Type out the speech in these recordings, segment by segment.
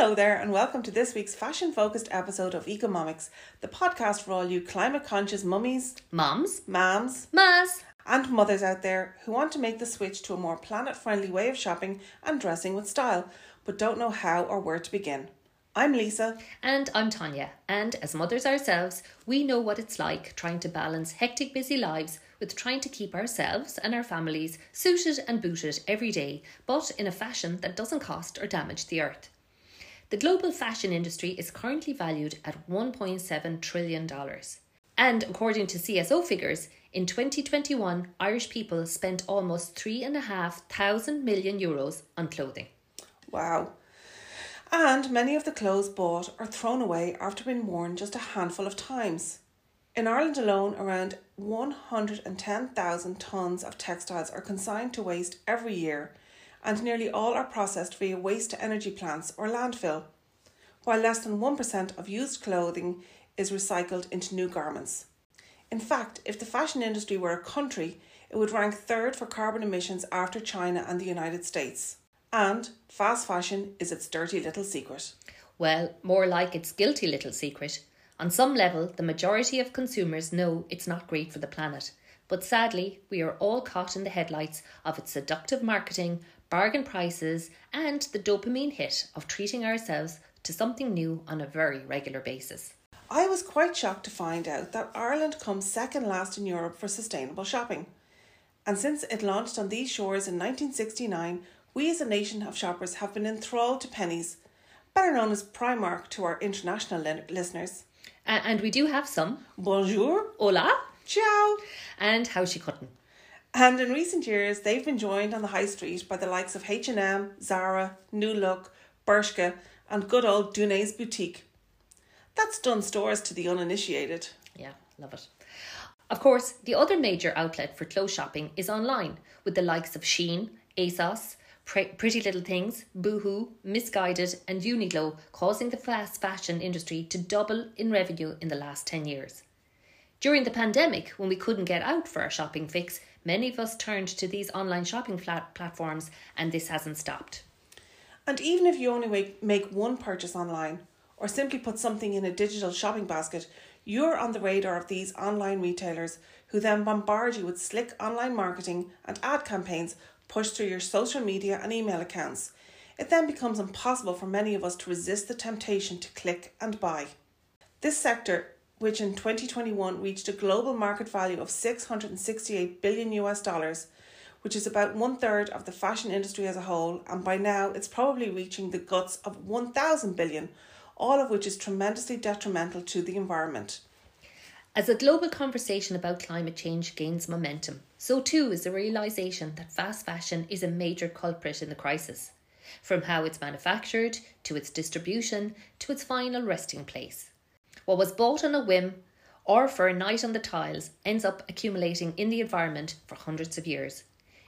Hello there, and welcome to this week's fashion focused episode of Economics, the podcast for all you climate conscious mummies, Moms, mams, mas, and mothers out there who want to make the switch to a more planet friendly way of shopping and dressing with style, but don't know how or where to begin. I'm Lisa. and I'm Tanya. And as mothers ourselves, we know what it's like trying to balance hectic, busy lives with trying to keep ourselves and our families suited and booted every day, but in a fashion that doesn't cost or damage the earth. The global fashion industry is currently valued at $1.7 trillion. And according to CSO figures, in 2021, Irish people spent almost three and a half thousand million euros on clothing. Wow. And many of the clothes bought are thrown away after being worn just a handful of times. In Ireland alone, around 110,000 tonnes of textiles are consigned to waste every year, and nearly all are processed via waste to energy plants or landfill, while less than 1% of used clothing is recycled into new garments. In fact, if the fashion industry were a country, it would rank third for carbon emissions after China and the United States. And fast fashion is its dirty little secret. Well, more like its guilty little secret. On some level, the majority of consumers know it's not great for the planet. But sadly, we are all caught in the headlights of its seductive marketing, bargain prices, and the dopamine hit of treating ourselves to something new on a very regular basis. I was quite shocked to find out that Ireland comes second last in Europe for sustainable shopping. And since it launched on these shores in 1969, we as a nation of shoppers have been enthralled to Penneys, better known as Primark to our international li- listeners. A- and we do have some. Bonjour, Hola! ciao. And how she couldn't. And in recent years, they've been joined on the high street by the likes of H&M, Zara, New Look, Bershka, and good old Dunay's Boutique. That's Dunnes Stores to the uninitiated. Yeah, love it. Of course, the other major outlet for clothes shopping is online, with the likes of Shein, ASOS, Pretty Little Things, Boohoo, Missguided, and Uniqlo causing the fast fashion industry to double in revenue in the last 10 years. During the pandemic, when we couldn't get out for our shopping fix, many of us turned to these online shopping flat- platforms, and this hasn't stopped. And even if you only make, make one purchase online or simply put something in a digital shopping basket, you're on the radar of these online retailers who then bombard you with slick online marketing and ad campaigns pushed through your social media and email accounts. It then becomes impossible for many of us to resist the temptation to click and buy. This sector, which in 2021 reached a global market value of 668 billion US dollars, which is about one third of the fashion industry as a whole, and by now it's probably reaching the guts of 1,000 billion, all of which is tremendously detrimental to the environment. As a global conversation about climate change gains momentum, so too is the realization that fast fashion is a major culprit in the crisis. From how it's manufactured, to its distribution, to its final resting place. What was bought on a whim or for a night on the tiles ends up accumulating in the environment for hundreds of years.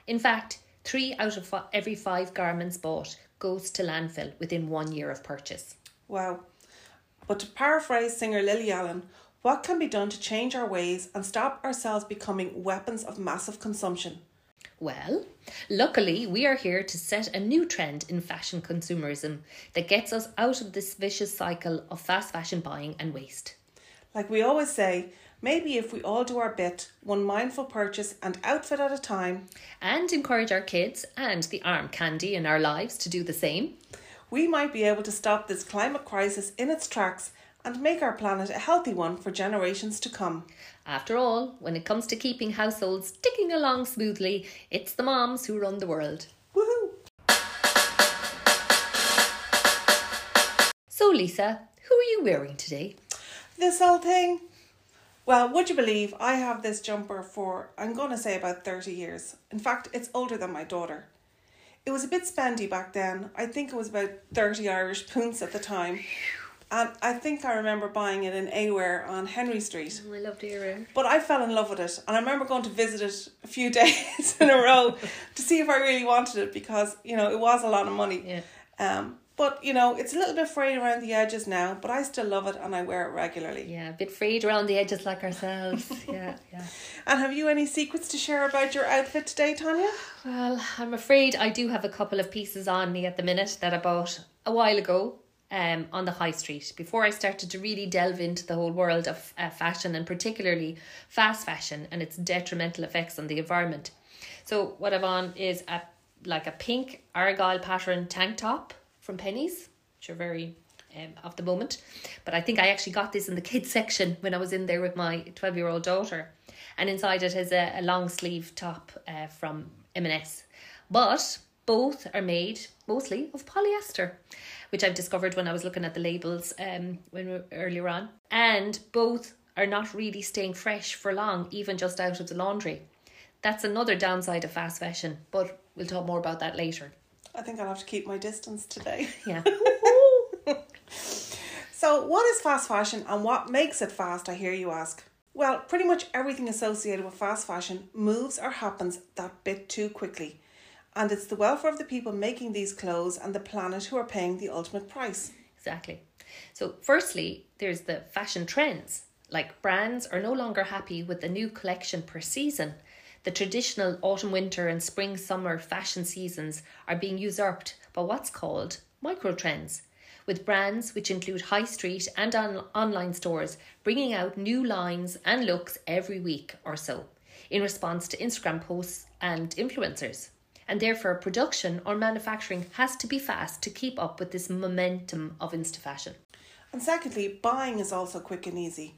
In fact, three out of every five garments bought goes to landfill within one year of purchase. Wow. But to paraphrase singer Lily Allen, what can be done to change our ways and stop ourselves becoming weapons of massive consumption? Well, luckily, we are here to set a new trend in fashion consumerism that gets us out of this vicious cycle of fast fashion buying and waste. Like we always say, maybe if we all do our bit, one mindful purchase and outfit at a time, And encourage our kids and the arm candy in our lives to do the same. we might be able to stop this climate crisis in its tracks and make our planet a healthy one for generations to come. After all, when it comes to keeping households ticking along smoothly, it's the moms who run the world. Woohoo! So, Lisa, who are you wearing today? This old thing. Well, would you believe I have this jumper for, I'm going to say about 30 years. In fact, it's older than my daughter. It was a bit spendy back then. I think it was about 30 Irish pounds at the time. And I think I remember buying it in A-Wear on Henry Street. I love to hear. But I fell in love with it, and I remember going to visit it a few days in a row to see if I really wanted it because you know it was a lot of money. Yeah. Um, but you know it's a little bit frayed around the edges now, but I still love it and I wear it regularly. Yeah, a bit frayed around the edges like ourselves. yeah, yeah. And have you any secrets to share about your outfit today, Tanya? Well, I'm afraid I do have a couple of pieces on me at the minute that I bought a while ago. Um, on the high street before I started to really delve into the whole world of uh, fashion and particularly fast fashion and its detrimental effects on the environment. So what I've on is a like a pink argyle pattern tank top from Penneys, which are very um, of the moment. But I think I actually got this in the kids section when I was in there with my 12 year old daughter. And inside it has a, a long sleeve top uh, from M&S. But both are made mostly of polyester, which I've discovered when I was looking at the labels um, when earlier on. And both are not really staying fresh for long, even just out of the laundry. That's another downside of fast fashion, but we'll talk more about that later. I think I'll have to keep my distance today. Yeah. so, what is fast fashion and what makes it fast? I hear you ask. Well, pretty much everything associated with fast fashion moves or happens that bit too quickly. And it's the welfare of the people making these clothes and the planet who are paying the ultimate price. Exactly. So, firstly, there's the fashion trends. Like brands are no longer happy with the new collection per season. The traditional autumn, winter, and spring summer fashion seasons are being usurped by what's called micro trends, with brands which include high street and on- online stores bringing out new lines and looks every week or so in response to Instagram posts and influencers and therefore production or manufacturing has to be fast to keep up with this momentum of insta fashion. And secondly, buying is also quick and easy.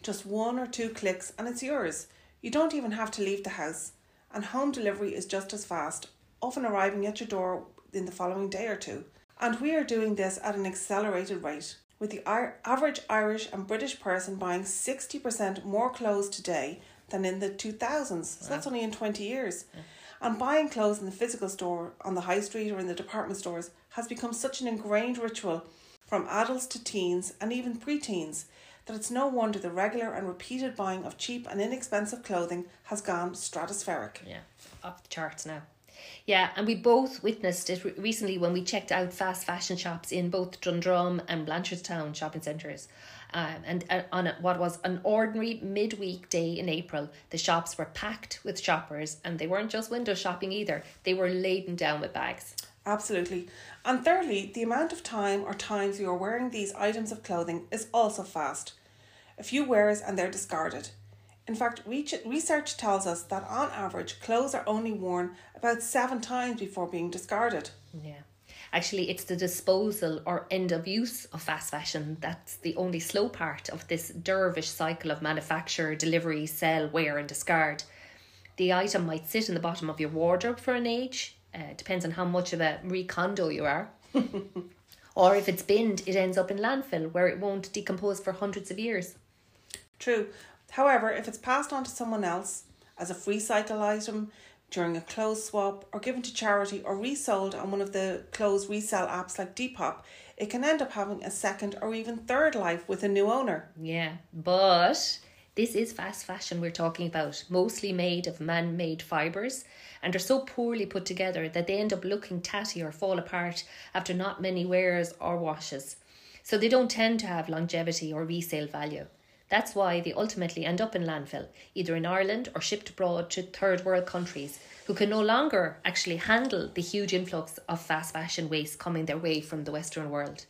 Just one or two clicks and it's yours. You don't even have to leave the house, and home delivery is just as fast, often arriving at your door in the following day or two. And we are doing this at an accelerated rate, with the average Irish and British person buying 60% more clothes today than in the 2000s. Wow. That's only in 20 years. Yeah. And buying clothes in the physical store, on the high street, or in the department stores has become such an ingrained ritual from adults to teens and even preteens that it's no wonder the regular and repeated buying of cheap and inexpensive clothing has gone stratospheric. Yeah, off the charts now. Yeah, and we both witnessed it recently when we checked out fast fashion shops in both Dundrum and Blanchardstown shopping centres. Um, and uh, on a, what was an ordinary midweek day in April, the shops were packed with shoppers, and they weren't just window shopping either, they were laden down with bags. Absolutely. And thirdly, the amount of time or times you are wearing these items of clothing is also fast. A few wears and they're discarded. In fact, research tells us that on average, clothes are only worn about seven times before being discarded. Yeah. Actually, it's the disposal or end of use of fast fashion that's the only slow part of this dervish cycle of manufacture, delivery, sell, wear, and discard. The item might sit in the bottom of your wardrobe for an age, uh, depends on how much of a recondo you are. or if it's binned, it ends up in landfill where it won't decompose for hundreds of years. True. However, if it's passed on to someone else as a free cycle item during a clothes swap or given to charity or resold on one of the clothes resale apps like Depop, it can end up having a second or even third life with a new owner. Yeah, but this is fast fashion we're talking about, mostly made of man made fibres and are so poorly put together that they end up looking tatty or fall apart after not many wears or washes. So they don't tend to have longevity or resale value. That's why they ultimately end up in landfill, either in Ireland or shipped abroad to third world countries who can no longer actually handle the huge influx of fast fashion waste coming their way from the Western world.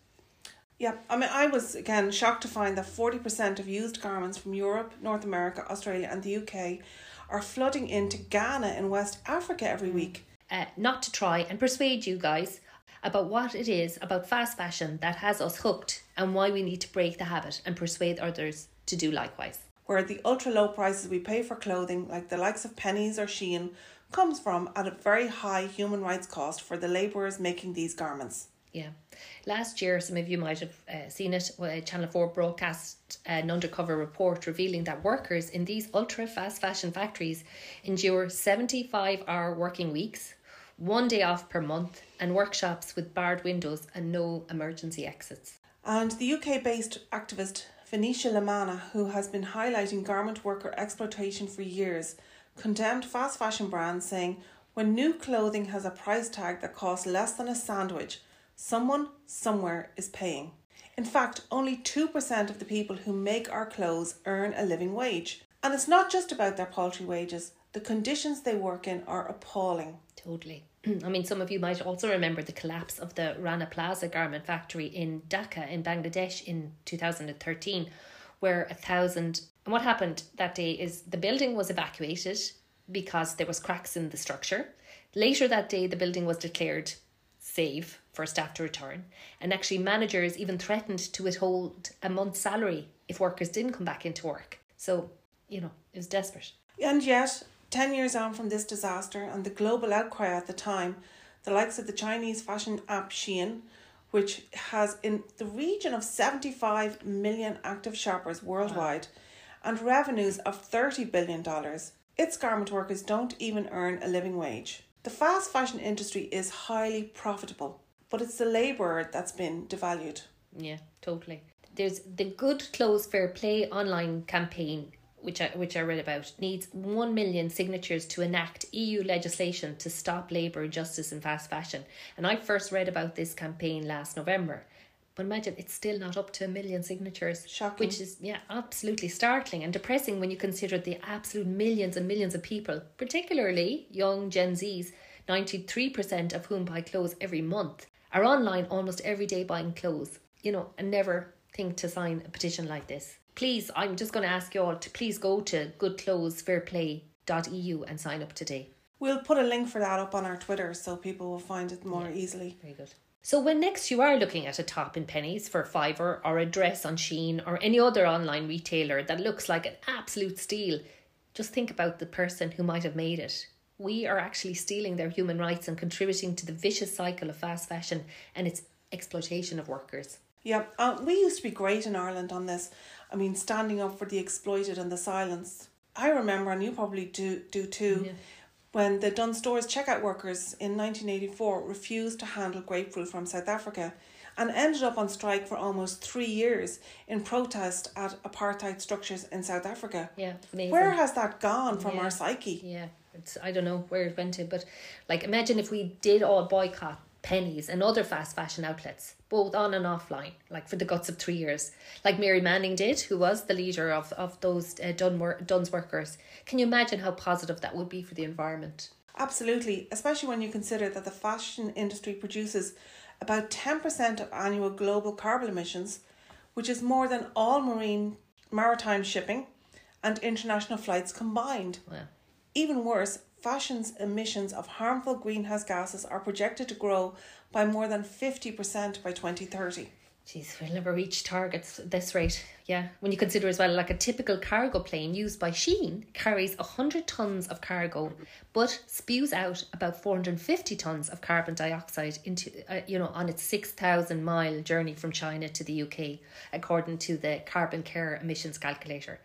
Yeah, I mean, I was again shocked to find that 40% of used garments from Europe, North America, Australia, and the UK are flooding into Ghana in West Africa every week. Uh, not to try and persuade you guys about what it is about fast fashion that has us hooked and why we need to break the habit and persuade others to do likewise. Where the ultra low prices we pay for clothing, like the likes of Penneys or Shein, comes from at a very high human rights cost for the labourers making these garments. Yeah. Last year, some of you might have uh, seen it, uh, Channel 4 broadcast an undercover report revealing that workers in these ultra fast fashion factories endure 75 hour working weeks, one day off per month, and workshops with barred windows and no emergency exits. And the UK based activist Venetia La Manna, who has been highlighting garment worker exploitation for years, condemned fast fashion brands, saying, When new clothing has a price tag that costs less than a sandwich, someone somewhere is paying. In fact, only 2% of the people who make our clothes earn a living wage. And it's not just about their paltry wages, the conditions they work in are appalling. Totally. I mean, some of you might also remember the collapse of the Rana Plaza garment factory in Dhaka in Bangladesh in 2013, where a thousand. And what happened that day is the building was evacuated because there was cracks in the structure. Later that day, the building was declared safe for staff to return, and actually managers even threatened to withhold a month's salary if workers didn't come back into work. So, you know, it was desperate. And yet, 10 years on from this disaster and the global outcry at the time, the likes of the Chinese fashion app Shein, which has in the region of 75 million active shoppers worldwide wow. and revenues of $30 billion, its garment workers don't even earn a living wage. The fast fashion industry is highly profitable, but it's the labourer that's been devalued. Yeah, totally. There's the Good Clothes Fair Play online campaign which I which I read about, needs one million signatures to enact EU legislation to stop labour injustice in fast fashion. And I first read about this campaign last November. But imagine it's still not up to a million signatures. Shocking. Which is yeah, absolutely startling and depressing when you consider the absolute millions and millions of people, particularly young Gen Zs, ninety three percent of whom buy clothes every month, are online almost every day buying clothes. You know, and never think to sign a petition like this please, I'm just going to ask you all to please go to goodclothesfairplay.eu and sign up today. We'll put a link for that up on our Twitter so people will find it more yeah, easily. Very good. So when next you are looking at a top in Penneys for fiver or a dress on Shein or any other online retailer that looks like an absolute steal, just think about the person who might have made it. We are actually stealing their human rights and contributing to the vicious cycle of fast fashion and its exploitation of workers. Yeah, uh, we used to be great in Ireland on this. I mean, standing up for the exploited and the silenced. I remember, and you probably do do too, yeah. when the Dunnes Stores checkout workers in 1984 refused to handle grapefruit from South Africa and ended up on strike for almost three years in protest at apartheid structures in South Africa. Yeah, amazing. Where has that gone from yeah. our psyche? Yeah, it's I don't know where it went to, but like imagine if we did all boycott Penneys and other fast fashion outlets, both on and offline, like for the guts of three years, like Mary Manning did, who was the leader of, of those uh, Dun- Dunnes workers. Can you imagine how positive that would be for the environment? Absolutely, especially when you consider that the fashion industry produces about 10% of annual global carbon emissions, which is more than all marine maritime shipping and international flights combined. Wow. Even worse, fashion's emissions of harmful greenhouse gases are projected to grow by more than 50% by 2030. Jeez, we'll never reach targets at this rate. Yeah, when you consider as well, like a typical cargo plane used by Shein carries 100 tonnes of cargo, but spews out about 450 tonnes of carbon dioxide into, uh, you know, on its 6,000 mile journey from China to the UK, according to the Carbon Care emissions calculator.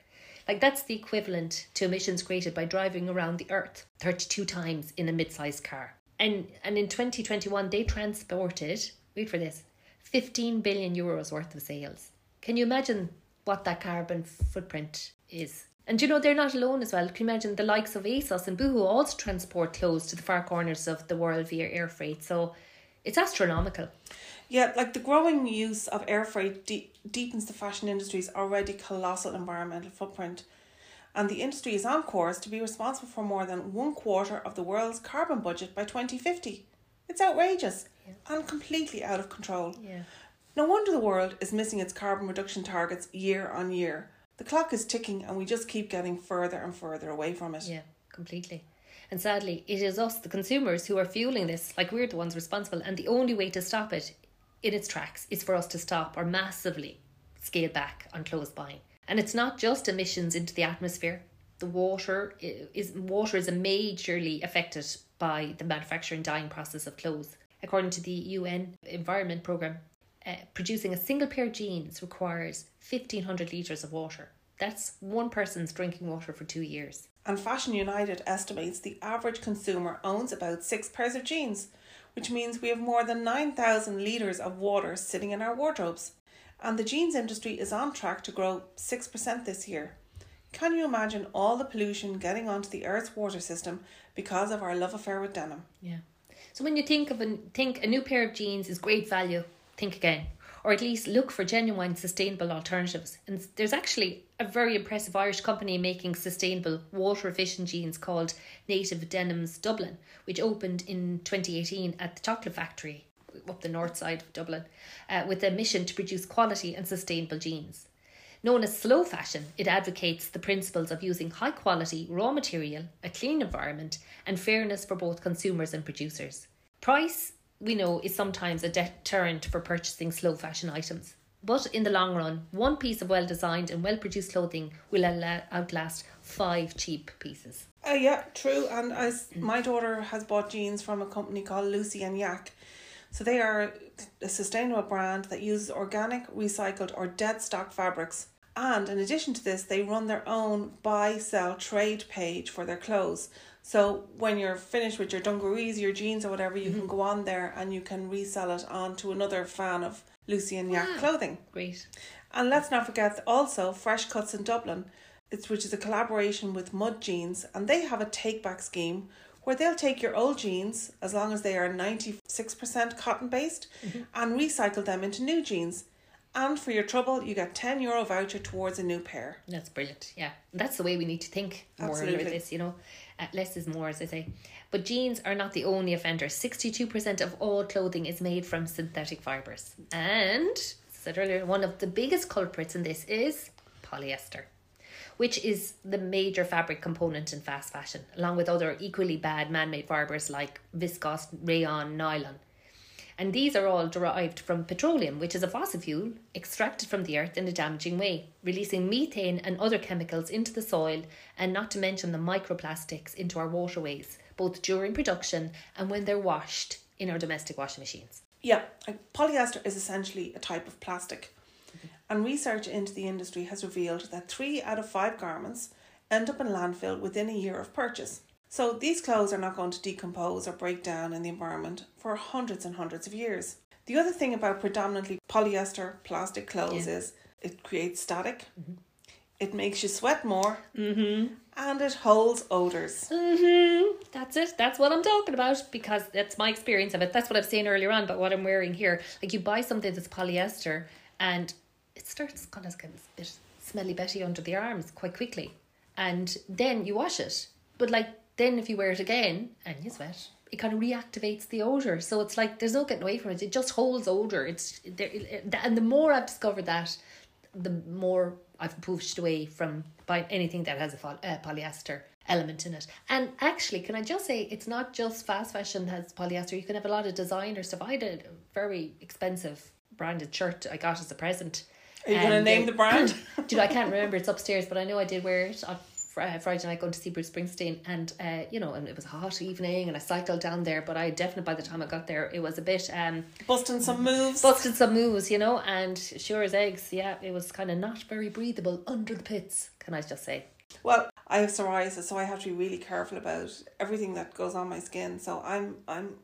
Like that's the equivalent to emissions created by driving around the earth 32 times in a mid-sized car. And and in 2021 they transported, wait for this, 15 billion euros worth of sales. Can you imagine what that carbon footprint is? And you know, they're not alone as well. Can you imagine the likes of ASOS and Boohoo also transport clothes to the far corners of the world via air freight? So it's astronomical. Yeah, like the growing use of air freight de- deepens the fashion industry's already colossal environmental footprint. And the industry is on course to be responsible for more than one quarter of the world's carbon budget by 2050. It's outrageous yeah. and completely out of control. Yeah. No wonder the world is missing its carbon reduction targets year on year. The clock is ticking and we just keep getting further and further away from it. Yeah, completely. And sadly, it is us, the consumers, who are fueling this, like we're the ones responsible. And the only way to stop it in its tracks is for us to stop or massively scale back on clothes buying. And it's not just emissions into the atmosphere. The water is water is majorly affected by the manufacturing dyeing process of clothes. According to the UN Environment Programme, uh, producing a single pair of jeans requires 1500 litres of water. That's one person's drinking water for two years. And Fashion United estimates the average consumer owns about six pairs of jeans, which means we have more than 9,000 litres of water sitting in our wardrobes. And the jeans industry is on track to grow 6% this year. Can you imagine all the pollution getting onto the Earth's water system because of our love affair with denim? Yeah. So when you think of a think a new pair of jeans is great value, think again. Or at least look for genuine sustainable alternatives. And there's actually a very impressive Irish company making sustainable water efficient jeans called Native Denims Dublin, which opened in 2018 at the Chocolate Factory up the north side of Dublin, uh, with a mission to produce quality and sustainable jeans. Known as slow fashion, it advocates the principles of using high quality raw material, a clean environment, and fairness for both consumers and producers. Price, we know, is sometimes a deterrent for purchasing slow fashion items. But in the long run, one piece of well designed and well produced clothing will outlast five cheap pieces. Uh, yeah, true. And as my daughter has bought jeans from a company called Lucy and Yak, so they are a sustainable brand that uses organic, recycled, or dead stock fabrics. And in addition to this, they run their own buy, sell, trade page for their clothes. So when you're finished with your dungarees, your jeans, or whatever, you mm-hmm. can go on there and you can resell it on to another fan of Lucy and Yak wow. clothing. Great. And let's not forget also Fresh Cuts in Dublin, it's, which is a collaboration with Mud Jeans, and they have a take back scheme where they'll take your old jeans, as long as they are 96% cotton based, mm-hmm. and recycle them into new jeans. And for your trouble, you get 10 euro voucher towards a new pair. That's brilliant. Yeah. That's the way we need to think more Absolutely. about this, you know. Uh, less is more, as I say. But jeans are not the only offender. 62% of all clothing is made from synthetic fibres. And, as I said earlier, one of the biggest culprits in this is polyester which is the major fabric component in fast fashion, along with other equally bad man made fibres like viscose, rayon, nylon. And these are all derived from petroleum, which is a fossil fuel extracted from the earth in a damaging way, releasing methane and other chemicals into the soil, and not to mention the microplastics into our waterways, both during production and when they're washed in our domestic washing machines. Yeah, polyester is essentially a type of plastic and research into the industry has revealed that three out of five garments end up in landfill within a year of purchase. So these clothes are not going to decompose or break down in the environment for hundreds and hundreds of years. The other thing about predominantly polyester plastic clothes yeah. is it creates static, mm-hmm. it makes you sweat more, mm-hmm. and it holds odors. Mm-hmm. That's it. That's what I'm talking about because that's my experience of it. That's what I've seen earlier on but what I'm wearing here. Like you buy something that's polyester and it starts kind of getting a bit smelly Betty under the arms quite quickly. And then you wash it. But like then if you wear it again and you sweat, it kind of reactivates the odor. So it's like there's no getting away from it. It just holds odor. It's there, and the more I've discovered that, the more I've pushed away from buying anything that has a uh, polyester element in it. And actually, can I just say it's not just fast fashion that has polyester. You can have a lot of designer stuff. I had a very expensive branded shirt I got as a present are you going to name the brand? dude, I can't remember. It's upstairs, but I know I did wear it on uh, Friday night going to see Bruce Springsteen, and uh, you know, and it was a hot evening, and I cycled down there. But I definitely by the time I got there, it was a bit um busting some moves, busting some moves, you know. And sure as eggs, yeah, it was kind of not very breathable under the pits. Can I just say? Well, I have psoriasis, so I have to be really careful about everything that goes on my skin. So I'm I'm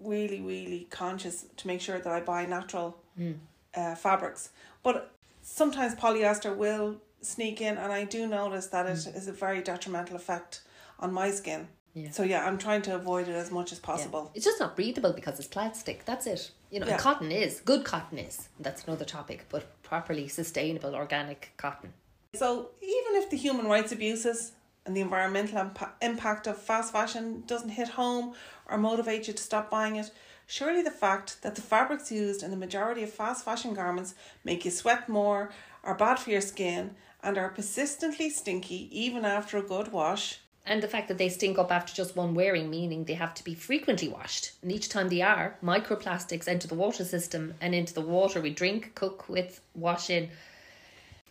really really conscious to make sure that I buy natural mm. uh, fabrics. But sometimes polyester will sneak in, and I do notice that it mm. is a very detrimental effect on my skin. Yeah. So yeah, I'm trying to avoid it as much as possible. Yeah. It's just not breathable because it's plastic. That's it. You know, yeah. cotton is good. Cotton is. That's another topic, but properly sustainable organic cotton. So even if the human rights abuses and the environmental imp- impact of fast fashion doesn't hit home or motivate you to stop buying it, Surely the fact that the fabrics used in the majority of fast fashion garments make you sweat more, are bad for your skin, and are persistently stinky even after a good wash. And the fact that they stink up after just one wearing, meaning they have to be frequently washed. And each time they are, microplastics enter the water system and into the water we drink, cook with, wash in.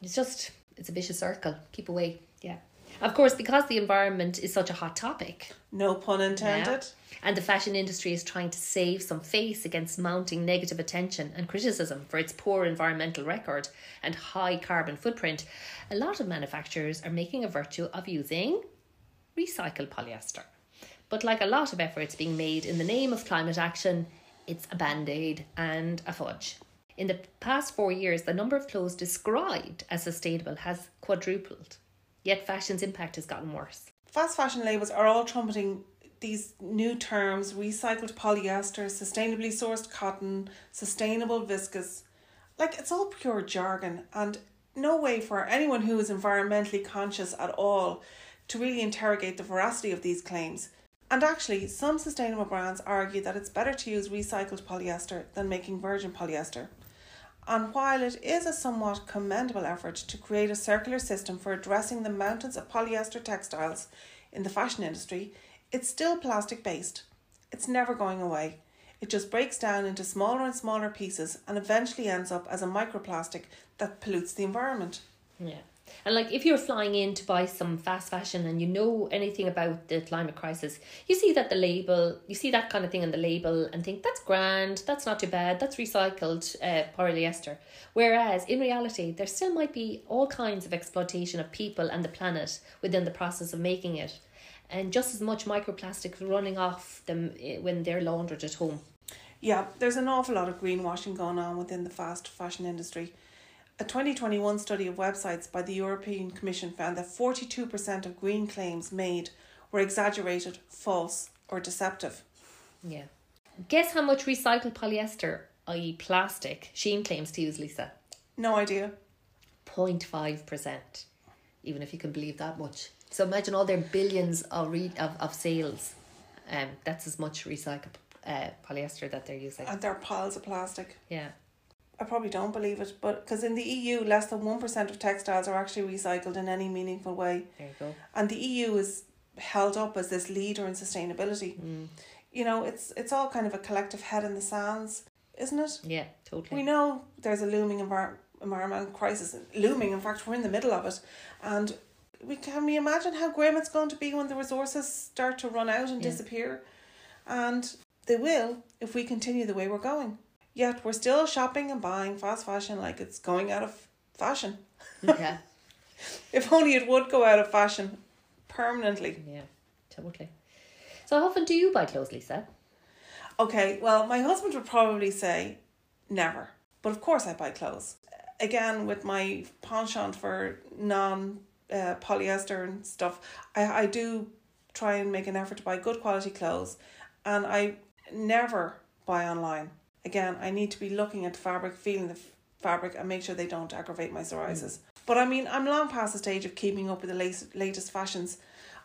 It's just, it's a vicious circle. Keep away. Yeah. Of course, because the environment is such a hot topic. No pun intended. Yeah, and the fashion industry is trying to save some face against mounting negative attention and criticism for its poor environmental record and high carbon footprint. A lot of manufacturers are making a virtue of using recycled polyester. But like a lot of efforts being made in the name of climate action, it's a band aid and a fudge. In the past four years, the number of clothes described as sustainable has quadrupled. Yet fashion's impact has gotten worse. Fast fashion labels are all trumpeting these new terms recycled polyester, sustainably sourced cotton, sustainable viscose. Like, it's all pure jargon, and no way for anyone who is environmentally conscious at all to really interrogate the veracity of these claims. And actually, some sustainable brands argue that it's better to use recycled polyester than making virgin polyester. And while it is a somewhat commendable effort to create a circular system for addressing the mountains of polyester textiles in the fashion industry, it's still plastic based. It's never going away. It just breaks down into smaller and smaller pieces and eventually ends up as a microplastic that pollutes the environment. Yeah. And like if you're flying in to buy some fast fashion and you know anything about the climate crisis, you see that the label, you see that kind of thing on the label and think that's grand, that's not too bad, that's recycled uh, polyester. Whereas in reality, there still might be all kinds of exploitation of people and the planet within the process of making it. And just as much microplastics running off them eh, when they're laundered at home. Yeah, there's an awful lot of greenwashing going on within the fast fashion industry. A 2021 study of websites by the European Commission found that 42% of green claims made were exaggerated, false, or deceptive. Yeah. Guess how much recycled polyester, i.e., plastic, Shein claims to use, Lisa? No idea. 0.5%, even if you can believe that much. So imagine all their billions of, re- of, of sales. Um, that's as much recycled uh, polyester that they're using. And they're piles of plastic. Yeah. I probably don't believe it, but because in the EU, less than 1% of textiles are actually recycled in any meaningful way. There you go. And the EU is held up as this leader in sustainability. Mm. You know, it's it's all kind of a collective head in the sands, isn't it? Yeah, totally. We know there's a looming envir- environmental crisis, looming. In fact, we're in the middle of it, and we can we imagine how grim it's going to be when the resources start to run out and Yeah. disappear, and they will if we continue the way we're going. Yet we're still shopping and buying fast fashion like it's going out of fashion. yeah, If only it would go out of fashion permanently. yeah, totally. So how often do you buy clothes, Lisa? Okay, well, my husband would probably say never. But of course, I buy clothes. Again, with my penchant for non uh, polyester and stuff, I, I do try and make an effort to buy good quality clothes. And I never buy online. Again, I need to be looking at the fabric, feeling the fabric, and make sure they don't aggravate my psoriasis. Mm. But I mean, I'm long past the stage of keeping up with the latest, latest fashions.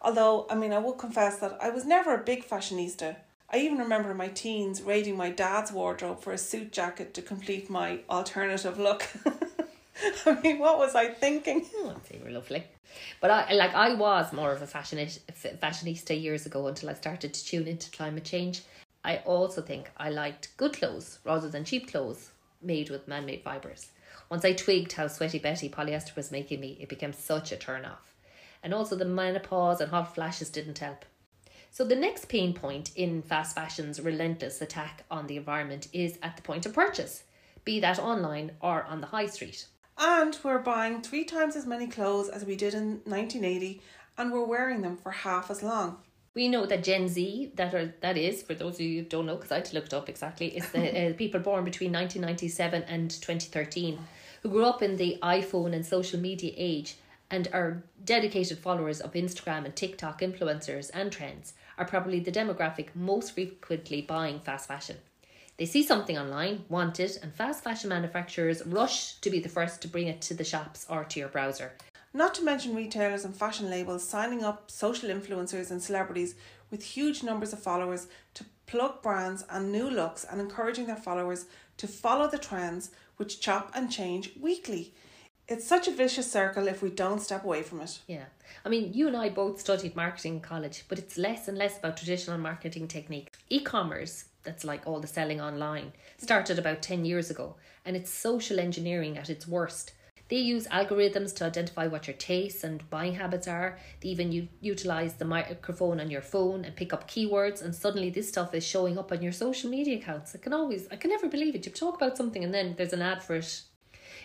Although, I mean, I will confess that I was never a big fashionista. I even remember in my teens raiding my dad's wardrobe for a suit jacket to complete my alternative look. I mean, what was I thinking? Oh, they were lovely. But I like I was more of a fashionista, fashionista years ago until I started to tune into climate change. I also think I liked good clothes rather than cheap clothes made with man-made fibres. Once I twigged how sweaty Betty polyester was making me, it became such a turn off. And also the menopause and hot flashes didn't help. So the next pain point in fast fashion's relentless attack on the environment is at the point of purchase, be that online or on the high street. And we're buying three times as many clothes as we did in 1980, and we're wearing them for half as long. We know that Gen Z, that are that is for those of you who don't know, because I had to look it up exactly, is the uh, people born between nineteen ninety seven and twenty thirteen, who grew up in the iPhone and social media age, and are dedicated followers of Instagram and TikTok influencers and trends, are probably the demographic most frequently buying fast fashion. They see something online, want it, and fast fashion manufacturers rush to be the first to bring it to the shops or to your browser. Not to mention retailers and fashion labels signing up social influencers and celebrities with huge numbers of followers to plug brands and new looks and encouraging their followers to follow the trends which chop and change weekly. It's such a vicious circle if we don't step away from it. Yeah. I mean, you and I both studied marketing in college, but it's less and less about traditional marketing techniques. E commerce, that's like all the selling online, started about 10 years ago, and it's social engineering at its worst. They use algorithms to identify what your tastes and buying habits are. They even u- utilize the microphone on your phone and pick up keywords, and suddenly this stuff is showing up on your social media accounts. I can always, I can never believe it. You talk about something and then there's an ad for it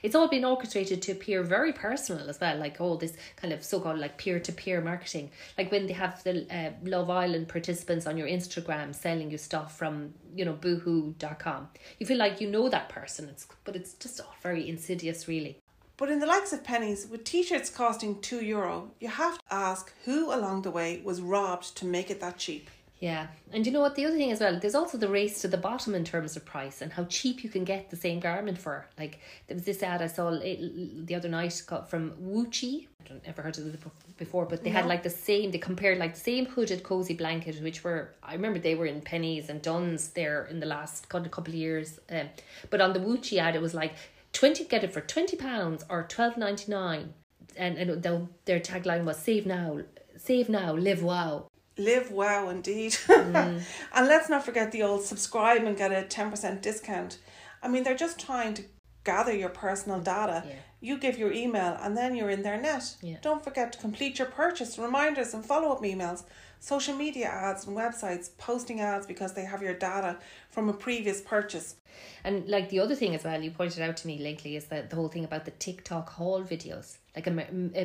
it's all been orchestrated to appear very personal as well, like all this kind of so called like peer to peer marketing. Like when they have the uh, Love Island participants on your Instagram selling you stuff from, you know, boohoo.com. You feel like you know that person, it's but it's just all very insidious, really. But in the likes of Penneys, with t shirts costing €2, Euro, you have to ask who along the way was robbed to make it that cheap. Yeah, and you know what? The other thing as well, there's also the race to the bottom in terms of price and how cheap you can get the same garment for. Like there was this ad I saw the other night from Wuchi. I don't ever heard of it before, but they no. had like the same. They compared like the same hooded cozy blanket, which were I remember they were in Penneys and Dunnes there in the last couple of years. Um, but on the Wuchi ad, it was like twenty get it for twenty pounds or twelve ninety nine, and and their tagline was save now, save now, live wow live wow indeed. Mm. and let's not forget the old subscribe and get a 10% discount. I mean, they're just trying to gather your personal data. Yeah. You give your email and then you're in their net. Yeah. Don't forget to complete your purchase, reminders and follow up emails, social media ads and websites, posting ads because they have your data from a previous purchase. And like the other thing as well, you pointed out to me lately is that the whole thing about the TikTok haul videos, like a,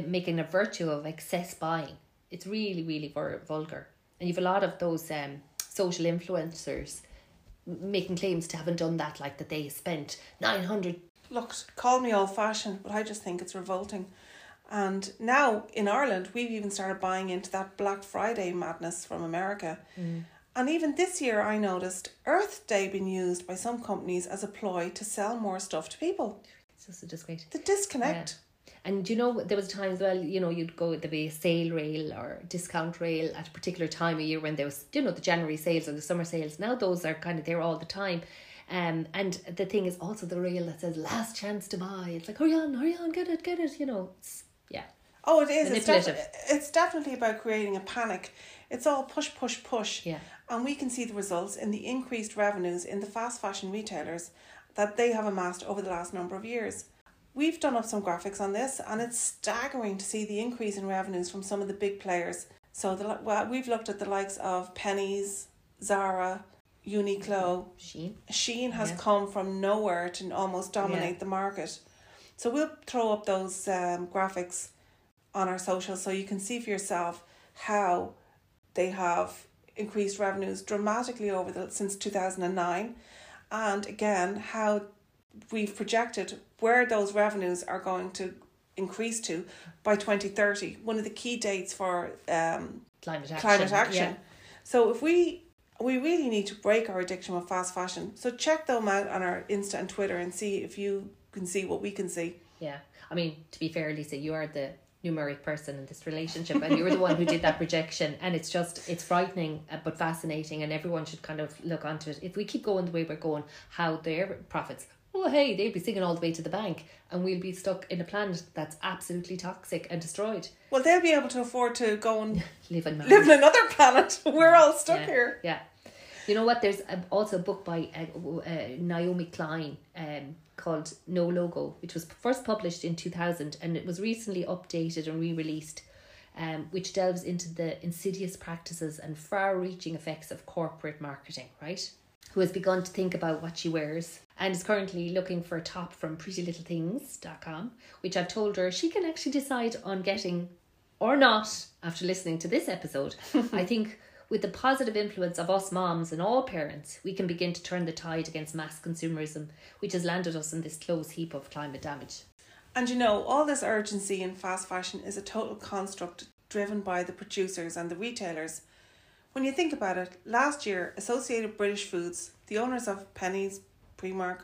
making a virtue of excess buying. It's really really vulgar. And you've a lot of those um social influencers making claims to having done that like that they spent 900 look call me old fashioned but i just think it's revolting and now in ireland we've even started buying into that black friday madness from america mm. and even this year i noticed earth day being used by some companies as a ploy to sell more stuff to people it's just a disgrace the disconnect yeah. And you know, there was times well, you know, you'd go there'd be a sale rail or discount rail at a particular time of year when there was, you know, the January sales or the summer sales. Now those are kind of there all the time. Um, and the thing is also the rail that says last chance to buy. It's like, hurry on, hurry on, get it, get it. You know, it's yeah. Oh, it is. It's, defi- it's definitely about creating a panic. It's all push, push, push. Yeah. And we can see the results in the increased revenues in the fast fashion retailers that they have amassed over the last number of years. We've done up some graphics on this, and it's staggering to see the increase in revenues from some of the big players. So, the, well, we've looked at the likes of Penneys, Zara, Uniqlo. Shein. Shein has yeah. come from nowhere to almost dominate yeah. the market. So, we'll throw up those um, graphics on our socials so you can see for yourself how they have increased revenues dramatically over the since 2009 and again how we've projected where those revenues are going to increase to by 2030 one of the key dates for um, climate action, climate action. Yeah. so if we we really need to break our addiction with fast fashion so check them out on our insta and twitter and see if you can see what we can see. Yeah. I mean to be fair lisa you are the numeric person in this relationship and you're the one who did that projection and it's just it's frightening uh, but fascinating and everyone should kind of look onto it. If we keep going the way we're going how their profits oh hey they'll be singing all the way to the bank and we'll be stuck in a planet that's absolutely toxic and destroyed. Well they'll be able to afford to go and live in live in another planet. We're all stuck yeah, here. Yeah you know what there's also a book by uh, uh, naomi klein um, called no logo which was first published in 2000 and it was recently updated and re-released um, which delves into the insidious practices and far-reaching effects of corporate marketing right who has begun to think about what she wears and is currently looking for a top from prettylittlethings.com, which I've told her she can actually decide on getting or not after listening to this episode. I think with the positive influence of us moms and all parents, we can begin to turn the tide against mass consumerism, which has landed us in this close heap of climate damage. And you know, all this urgency in fast fashion is a total construct driven by the producers and the retailers when you think about it, last year, Associated British Foods, the owners of Penneys, Primark,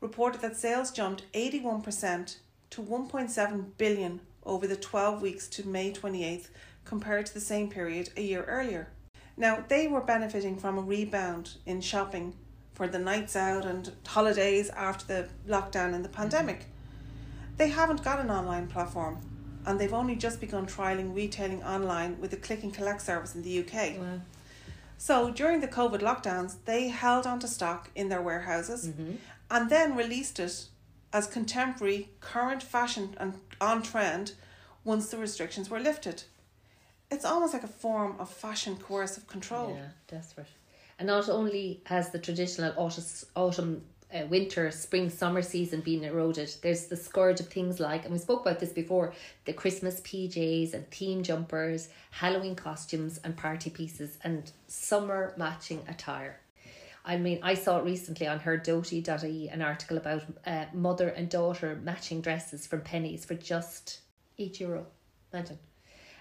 reported that sales jumped 81% to 1.7 billion over the 12 weeks to May 28th compared to the same period a year earlier. Now, they were benefiting from a rebound in shopping for the nights out and holidays after the lockdown and the pandemic. They haven't got an online platform and they've only just begun trialling retailing online with a click and collect service in the UK. Wow. So during the COVID lockdowns, they held onto stock in their warehouses mm-hmm. and then released it as contemporary, current fashion and on trend once the restrictions were lifted. It's almost like a form of fashion coercive control. Yeah, desperate. And not only has the traditional autumn uh, winter, spring, summer season been eroded. There's the scourge of things like, and we spoke about this before, the Christmas PJs and theme jumpers, Halloween costumes and party pieces, and summer matching attire. I mean, I saw recently on her doty.ie an article about uh, mother and daughter matching dresses from Penneys for just eight euro. Imagine.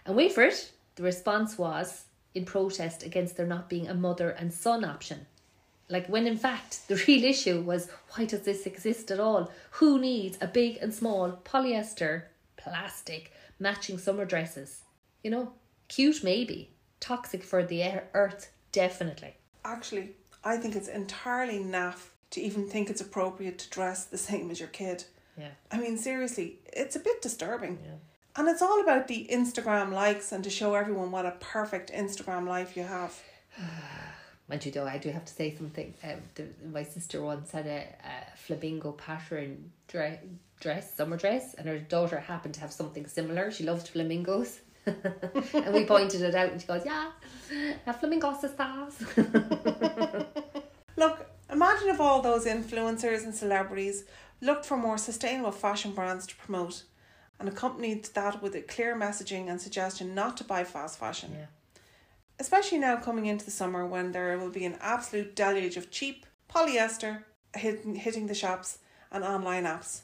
And wait for it, the response was in protest against there not being a mother and son option. Like when in fact the real issue was why does this exist at all? Who needs a big and small polyester, plastic, matching summer dresses? You know, cute maybe, toxic for the earth definitely. Actually, I think it's entirely naff to even think it's appropriate to dress the same as your kid. Yeah. I mean, seriously, it's a bit disturbing. Yeah. And it's all about the Instagram likes and to show everyone what a perfect Instagram life you have. Mind you, though, I do have to say something. Um, the, my sister once had a, a flamingo pattern dress, dress, summer dress, and her daughter happened to have something similar. She loved flamingos. and we pointed it out, and she goes, Yeah, a flamingos stars. Look, imagine if all those influencers and celebrities looked for more sustainable fashion brands to promote and accompanied that with a clear messaging and suggestion not to buy fast fashion. yeah. Especially now coming into the summer when there will be an absolute deluge of cheap polyester hitting, hitting the shops and online apps.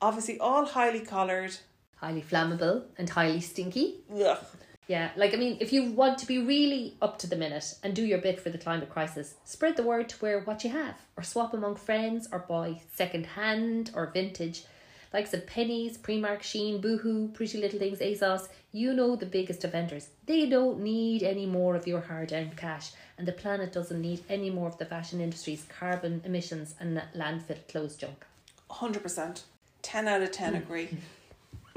Obviously, all highly coloured. Highly flammable and highly stinky. Ugh. Yeah, like I mean, if you want to be really up to the minute and do your bit for the climate crisis, spread the word to wear what you have, or swap among friends, or buy second hand or vintage. Likes of Penneys, Primark, Shein, Boohoo, Pretty Little Things, ASOS, you know the biggest offenders. They don't need any more of your hard earned cash, and the planet doesn't need any more of the fashion industry's carbon emissions and landfill closed junk. 100%. 10 out of 10 mm. agree.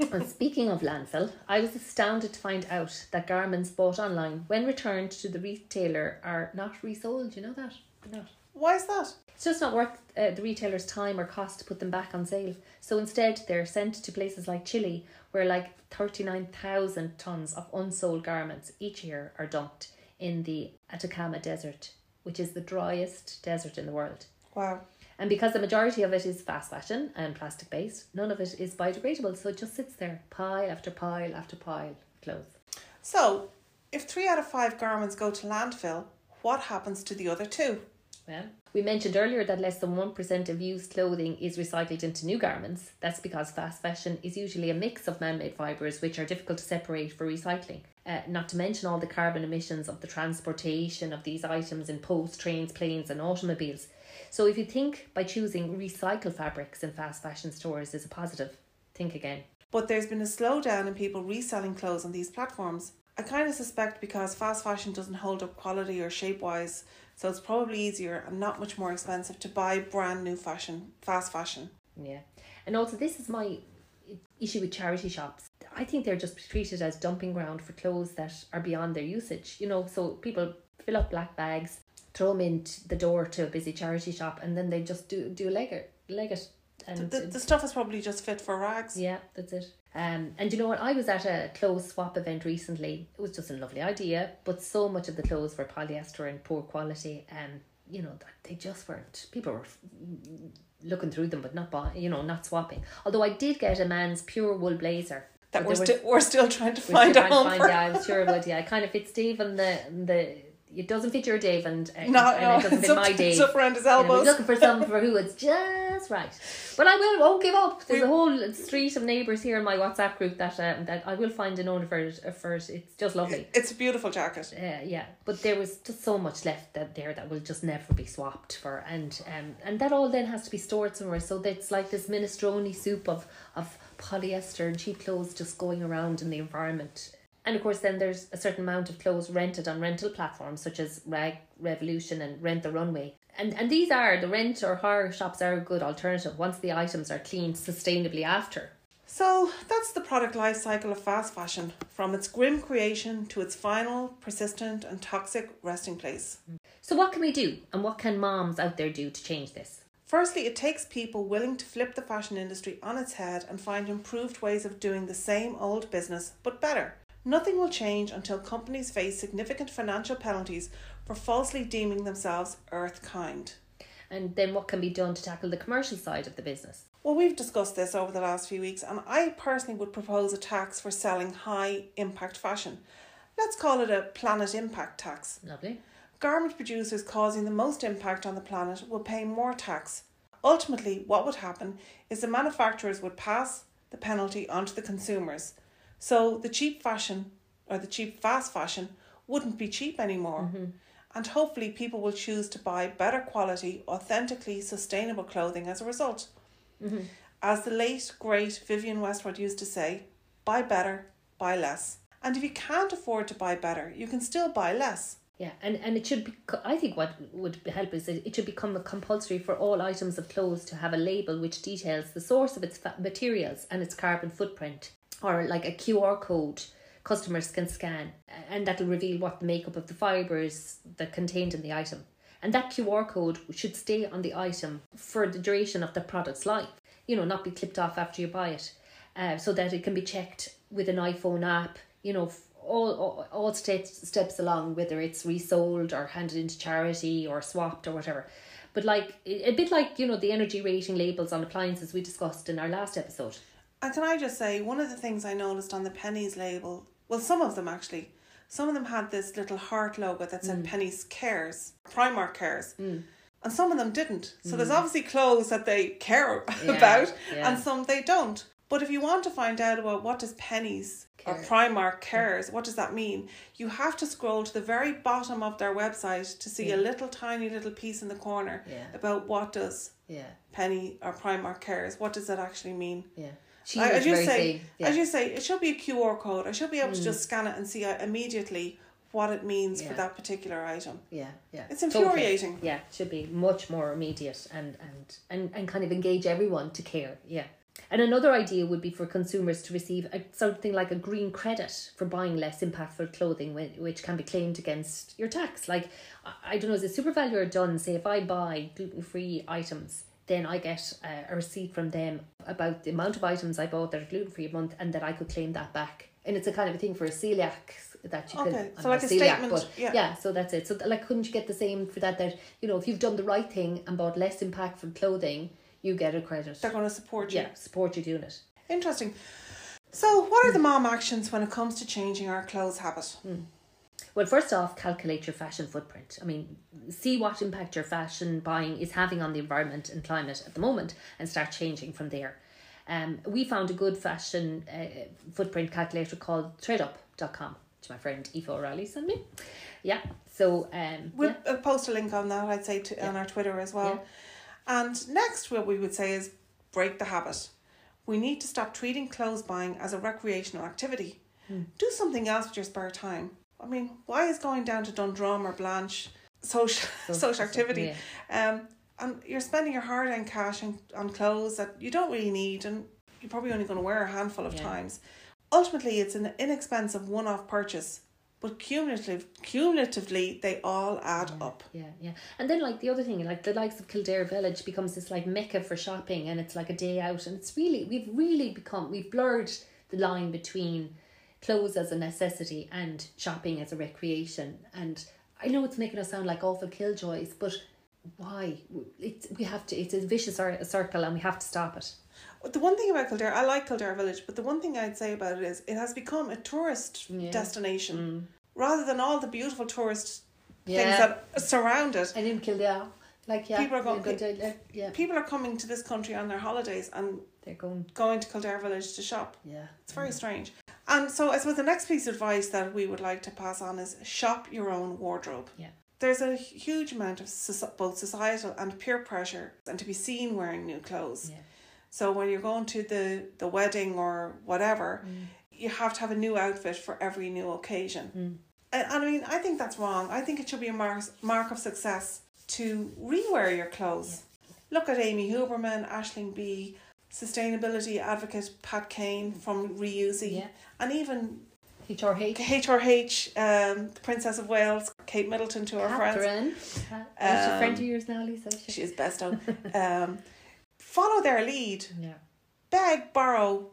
and speaking of landfill, I was astounded to find out that garments bought online, when returned to the retailer, are not resold. You know that? They're not. Why is that? It's just not worth uh, the retailer's time or cost to put them back on sale. So instead, they're sent to places like Chile, where like 39,000 tons of unsold garments each year are dumped in the Atacama Desert, which is the driest desert in the world. Wow. And because the majority of it is fast fashion and plastic based, none of it is biodegradable. So it just sits there, pile after pile after pile of clothes. So, if three out of five garments go to landfill, what happens to the other two? Well, we mentioned earlier that less than 1% of used clothing is recycled into new garments. That's because fast fashion is usually a mix of man made fibres which are difficult to separate for recycling. Uh, not to mention all the carbon emissions of the transportation of these items in post, trains, planes, and automobiles. So, if you think by choosing recycled fabrics in fast fashion stores is a positive, think again. But there's been a slowdown in people reselling clothes on these platforms. I kind of suspect because fast fashion doesn't hold up quality or shape wise, so it's probably easier and not much more expensive to buy brand new fashion, fast fashion. Yeah. And also, this is my issue with charity shops. I think they're just treated as dumping ground for clothes that are beyond their usage. You know, so people fill up black bags, throw them into the door to a busy charity shop, and then they just do do leg it, leg it. And The, the stuff is probably just fit for rags. yeah, that's it. Um, and you know what? I was at a clothes swap event recently. It was just a lovely idea, but so much of the clothes were polyester and poor quality. And you know, they just weren't. People were looking through them, but not buy, you know, not swapping. Although I did get a man's pure wool blazer That we're, there was- sti- we're still trying to we're find still a home find, for. yeah, I was sure about yeah. It kind of fits Dave and the the it doesn't fit your Dave and, uh, No, and no, it doesn't fit my it's Dave. up around his elbows. looking for some for who it's just right. But I will won't give up. There's We- a whole street of neighbours here in my WhatsApp group that um, that I will find an owner for it. For it. It's just lovely. It's a beautiful jacket. Uh, yeah, but there was just so much left that there that will just never be swapped for, and um, and that all then has to be stored somewhere. So that's like this minestrone soup of of polyester and cheap clothes just going around in the environment. And of course, then there's a certain amount of clothes rented on rental platforms such as Rag Revolution and Rent the Runway. And and these are the rent or hire shops are a good alternative once the items are cleaned sustainably after. So that's the product life cycle of fast fashion, from its grim creation to its final, persistent, and toxic resting place. So what can we do, and what can moms out there do to change this? Firstly, it takes people willing to flip the fashion industry on its head and find improved ways of doing the same old business, but better. Nothing will change until companies face significant financial penalties for falsely deeming themselves earth kind. And then what can be done to tackle the commercial side of the business? Well, we've discussed this over the last few weeks, and I personally would propose a tax for selling high impact fashion. Let's call it a planet impact tax. Lovely. Garment producers causing the most impact on the planet will pay more tax. Ultimately, what would happen is the manufacturers would pass the penalty onto the consumers. So the cheap fashion or the cheap fast fashion wouldn't be cheap anymore. Mm-hmm. And hopefully, people will choose to buy better quality, authentically sustainable clothing as a result. Mm-hmm. As the late, great Vivienne Westwood used to say, buy better, buy less. And if you can't afford to buy better, you can still buy less. Yeah, and, and it should be. I think what would help is that it should become a compulsory for all items of clothes to have a label which details the source of its fa- materials and its carbon footprint, or like a QR code customers can scan, and that'll reveal what the makeup of the fibers that contained in the item. And that QR code should stay on the item for the duration of the product's life. You know, not be clipped off after you buy it, uh, so that it can be checked with an iPhone app. You know, all all, all steps steps along, whether it's resold or handed into charity or swapped or whatever. But like a bit like you know the energy rating labels on appliances we discussed in our last episode. And can I just say, one of the things I noticed on the Penneys label, well, some of them actually, some of them had this little heart logo that Mm. said Penneys Cares, Primark Cares. And some of them didn't. So Mm. there's obviously clothes that they care Yeah, about yeah. and some they don't. But if you want to find out about what does Penneys or Primark Cares, what does that mean? You have to scroll to the very bottom of their website to see a little tiny little piece in the corner Yeah. about what does Yeah, Penny or Primark Cares. What does that actually mean? Yeah. She I- as you say, yeah. Mm. as you say, it should be a QR code. I should be able to just scan it and see uh, immediately what it means for that particular item. Yeah, yeah. It's Totally. infuriating. Yeah, it should be much more immediate and, and, and, and kind of engage everyone to care. Yeah. And another idea would be for consumers to receive a, something like a green credit for buying less impactful clothing, which can be claimed against your tax. Like, I, don't know, is it SuperValu or Dunnes? Say, if I buy gluten free items, then I get uh, a receipt from them about the amount of items I bought that are gluten free a month and that I could claim that back. And it's a kind of a thing for a celiac that you Okay, can. so I'm like not a statement, but yeah. yeah, so that's it. So like, couldn't you get the same for that? That you know, if you've done the right thing and bought less impactful clothing, you get a credit. They're going to support you. Yeah, support you doing it. Interesting. So, what are the mom actions when it comes to changing our clothes habit? Well, first off, calculate your fashion footprint. I mean, see what impact your fashion buying is having on the environment and climate at the moment, and start changing from there. Um, we found a good fashion uh, footprint calculator called thredUP.com, which my friend Aoife O'Reilly sent me. Yeah, so um, We'll yeah. uh, post a link on that, I'd say, to, on our Twitter as well. And next, what we would say is break the habit. We need to stop treating clothes buying as a recreational activity. Hmm. Do something else with your spare time. I mean, why is going down to Dundrum or Blanch social, social activity? Um, and you're spending your hard earned cash on, on clothes that you don't really need and you're probably only going to wear a handful of Yeah. times. Ultimately, it's an inexpensive one off purchase, but cumulative, cumulatively, they all add up. Yeah, yeah. And then like the other thing, like the likes of Kildare Village becomes this like mecca for shopping and it's like a day out and it's really we've really become we've blurred the line between clothes as a necessity and shopping as a recreation. And I know it's making us sound like awful killjoys, but why? It's we have to it's a vicious circle and we have to stop it. The one thing about Kildare, I like Kildare Village, but the one thing I'd say about it is it has become a tourist Yeah. destination mm. rather than all the beautiful tourist Yeah. things that surround it. And in Kildare, like yeah, People are going- yeah, People are coming to this country on their holidays and they're going going to Kildare Village to shop. yeah. It's very mm. strange. And so I suppose the next piece of advice that we would like to pass on is shop your own wardrobe. Yeah. There's a huge amount of both societal and peer pressure and to be seen wearing new clothes. Yeah. So when you're going to the, the wedding or whatever, Mm. you have to have a new outfit for every new occasion. Mm. And, and I mean, I think that's wrong. I think it should be a mark, mark of success to rewear your clothes. Look at Amy Huberman, Aisling Bea, sustainability advocate Pat Kane from Reusing, Yeah. and even HRH. HRH, um, the Princess of Wales, Kate Middleton to our friends. Catherine. Is a friend of yours now, Lisa? She? She is best on. um, follow their lead. Yeah. Beg, borrow